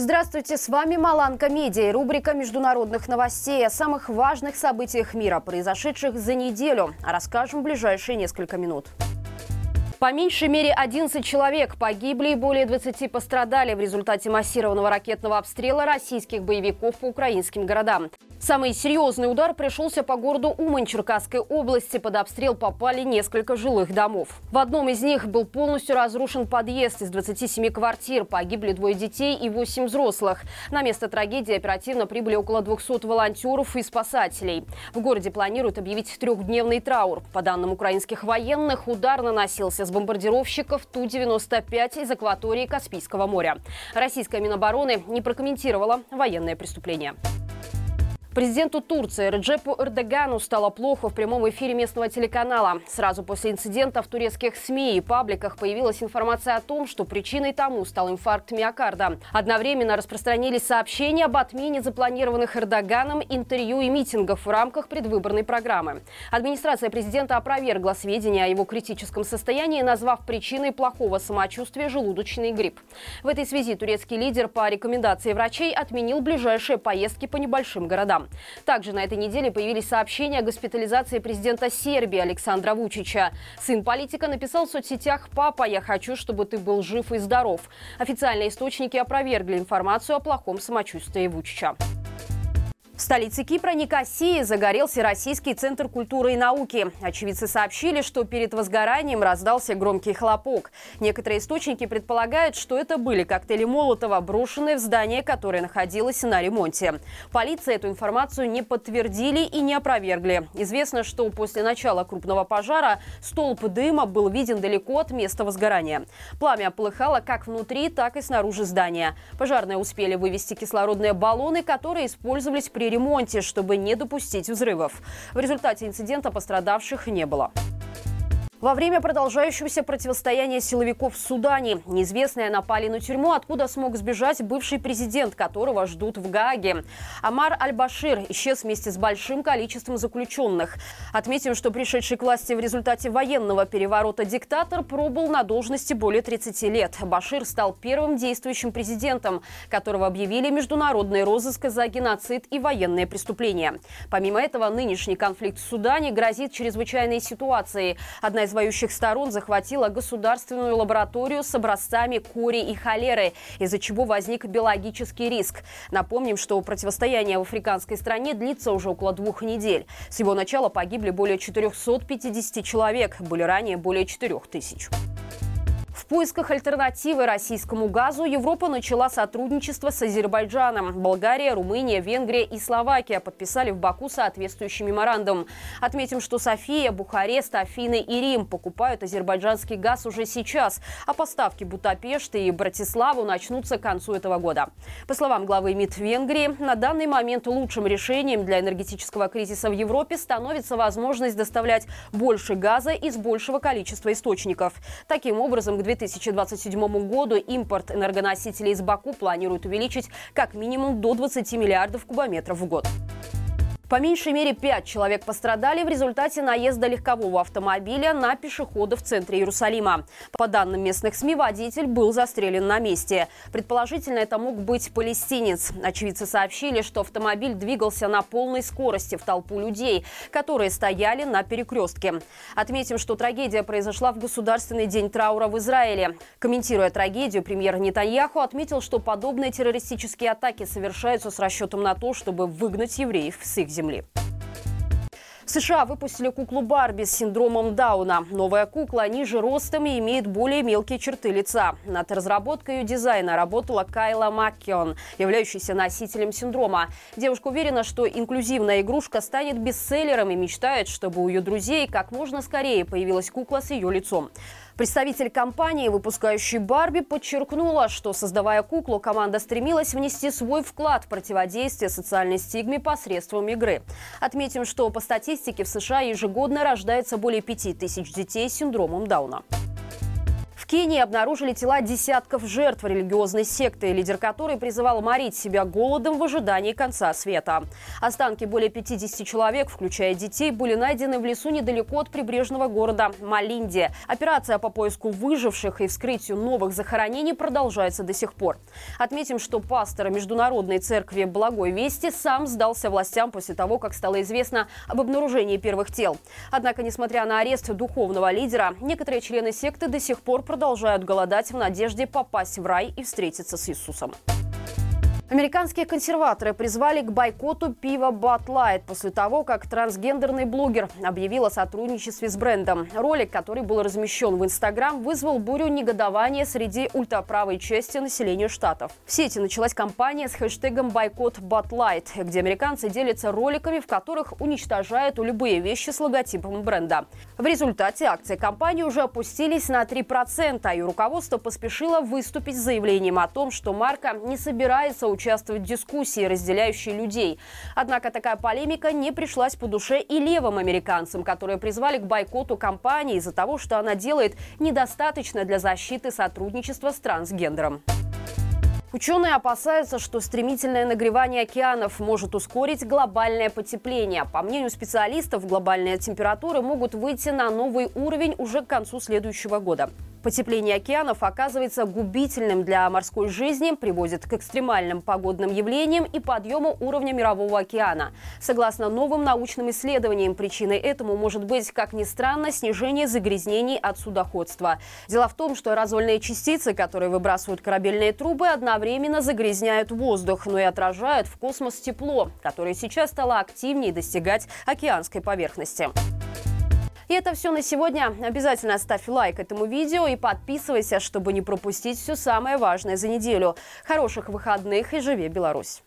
Здравствуйте, с вами Маланка Медиа и рубрика международных новостей о самых важных событиях мира, произошедших за неделю. Расскажем в ближайшие несколько минут. По меньшей мере 11 человек погибли и более 20 пострадали в результате массированного ракетного обстрела российских боевиков по украинским городам. Самый серьезный удар пришелся по городу Умань Черкасской области. Под обстрел попали несколько жилых домов. В одном из них был полностью разрушен подъезд из 27 квартир. Погибли двое детей и 8 взрослых. На место трагедии оперативно прибыли около 200 волонтеров и спасателей. В городе планируют объявить трехдневный траур. По данным украинских военных, удар наносился с бомбардировщиков Ту-95 из акватории Каспийского моря. Российская Минобороны не прокомментировала военное преступление. Президенту Турции Реджепу Эрдогану стало плохо в прямом эфире местного телеканала. Сразу после инцидента в турецких СМИ и пабликах появилась информация о том, что причиной тому стал инфаркт миокарда. Одновременно распространились сообщения об отмене запланированных Эрдоганом интервью и митингов в рамках предвыборной программы. Администрация президента опровергла сведения о его критическом состоянии, назвав причиной плохого самочувствия желудочный грипп. В этой связи турецкий лидер по рекомендации врачей отменил ближайшие поездки по небольшим городам. Также на этой неделе появились сообщения о госпитализации президента Сербии Александра Вучича. Сын политика написал в соцсетях «Папа, я хочу, чтобы ты был жив и здоров». Официальные источники опровергли информацию о плохом самочувствии Вучича. В столице Кипра Никосии загорелся Российский центр культуры и науки. Очевидцы сообщили, что перед возгоранием раздался громкий хлопок. Некоторые источники предполагают, что это были коктейли Молотова, брошенные в здание, которое находилось на ремонте. Полиция эту информацию не подтвердили и не опровергли. Известно, что после начала крупного пожара столб дыма был виден далеко от места возгорания. Пламя полыхало как внутри, так и снаружи здания. Пожарные успели вывести кислородные баллоны, которые использовались при ремонте, чтобы не допустить взрывов. В результате инцидента пострадавших не было. Во время продолжающегося противостояния силовиков в Судане неизвестные напали на тюрьму, откуда смог сбежать бывший президент, которого ждут в Гааге. Амар Аль-Башир исчез вместе с большим количеством заключенных. Отметим, что пришедший к власти в результате военного переворота диктатор пробыл на должности более 30 лет. Башир стал первым действующим президентом, которого объявили международный розыск за геноцид и военные преступления. Помимо этого, нынешний конфликт в Судане грозит чрезвычайной ситуацией. Одна из из воюющих сторон захватила государственную лабораторию с образцами кори и холеры, из-за чего возник биологический риск. Напомним, что противостояние в африканской стране длится уже около двух недель. С его начала погибли более 450 человек, были ранее более 4 тысяч. Поисках альтернативы российскому газу Европа начала сотрудничество с Азербайджаном. Болгария, Румыния, Венгрия и Словакия подписали в Баку соответствующий меморандум. Отметим, что София, Бухарест, Афины и Рим покупают азербайджанский газ уже сейчас, а поставки Будапешта и Братиславу начнутся к концу этого года. По словам главы МИД Венгрии, на данный момент лучшим решением для энергетического кризиса в Европе становится возможность доставлять больше газа из большего количества источников. Таким образом, к 2027 году импорт энергоносителей из Баку планируют увеличить как минимум до 20 миллиардов кубометров в год. По меньшей мере пять человек пострадали в результате наезда легкового автомобиля на пешехода в центре Иерусалима. По данным местных СМИ, водитель был застрелен на месте. Предположительно, это мог быть палестинец. Очевидцы сообщили, что автомобиль двигался на полной скорости в толпу людей, которые стояли на перекрестке. Отметим, что трагедия произошла в Государственный день траура в Израиле. Комментируя трагедию, премьер Нетаньяху отметил, что подобные террористические атаки совершаются с расчетом на то, чтобы выгнать евреев с их земли земли. США выпустили куклу Барби с синдромом Дауна. Новая кукла ниже ростом и имеет более мелкие черты лица. Над разработкой ее дизайна работала Кайла Маккион, являющаяся носителем синдрома. Девушка уверена, что инклюзивная игрушка станет бестселлером и мечтает, чтобы у ее друзей как можно скорее появилась кукла с ее лицом. Представитель компании, выпускающей Барби, подчеркнула, что, создавая куклу, команда стремилась внести свой вклад в противодействие социальной стигме посредством игры. Отметим, что по статистике в США ежегодно рождается более 5 тысяч детей с синдромом Дауна. Кении обнаружили тела десятков жертв религиозной секты, лидер которой призывал морить себя голодом в ожидании конца света. Останки более 50 человек, включая детей, были найдены в лесу недалеко от прибрежного города Малинди. Операция по поиску выживших и вскрытию новых захоронений продолжается до сих пор. Отметим, что пастор Международной церкви Благой Вести сам сдался властям после того, как стало известно об обнаружении первых тел. Однако, несмотря на арест духовного лидера, некоторые члены секты до сих пор продолжают продолжают голодать в надежде попасть в рай и встретиться с Иисусом. Американские консерваторы призвали к бойкоту пива Bud Light после того, как трансгендерный блогер объявил о сотрудничестве с брендом. Ролик, который был размещен в Инстаграм, вызвал бурю негодования среди ультраправой части населения штатов. В сети началась кампания с хэштегом «Бойкот Bud Light», где американцы делятся роликами, в которых уничтожают любые вещи с логотипом бренда. В результате акции компании уже опустились на 3%, и руководство поспешило выступить с заявлением о том, что марка не собирается участвовать в дискуссии, разделяющей людей. Однако такая полемика не пришлась по душе и левым американцам, которые призвали к бойкоту компании из-за того, что она делает недостаточно для защиты сотрудничества с трансгендером. Ученые опасаются, что стремительное нагревание океанов может ускорить глобальное потепление. По мнению специалистов, глобальные температуры могут выйти на новый уровень уже к концу следующего года. Потепление океанов оказывается губительным для морской жизни, приводит к экстремальным погодным явлениям и подъему уровня мирового океана. Согласно новым научным исследованиям, причиной этому может быть, как ни странно, снижение загрязнений от судоходства. Дело в том, что аэрозольные частицы, которые выбрасывают корабельные трубы, одновременно загрязняют воздух, но и отражают в космос тепло, которое сейчас стало активнее достигать океанской поверхности. И это все на сегодня. Обязательно ставь лайк этому видео и подписывайся, чтобы не пропустить все самое важное за неделю. Хороших выходных и живи Беларусь!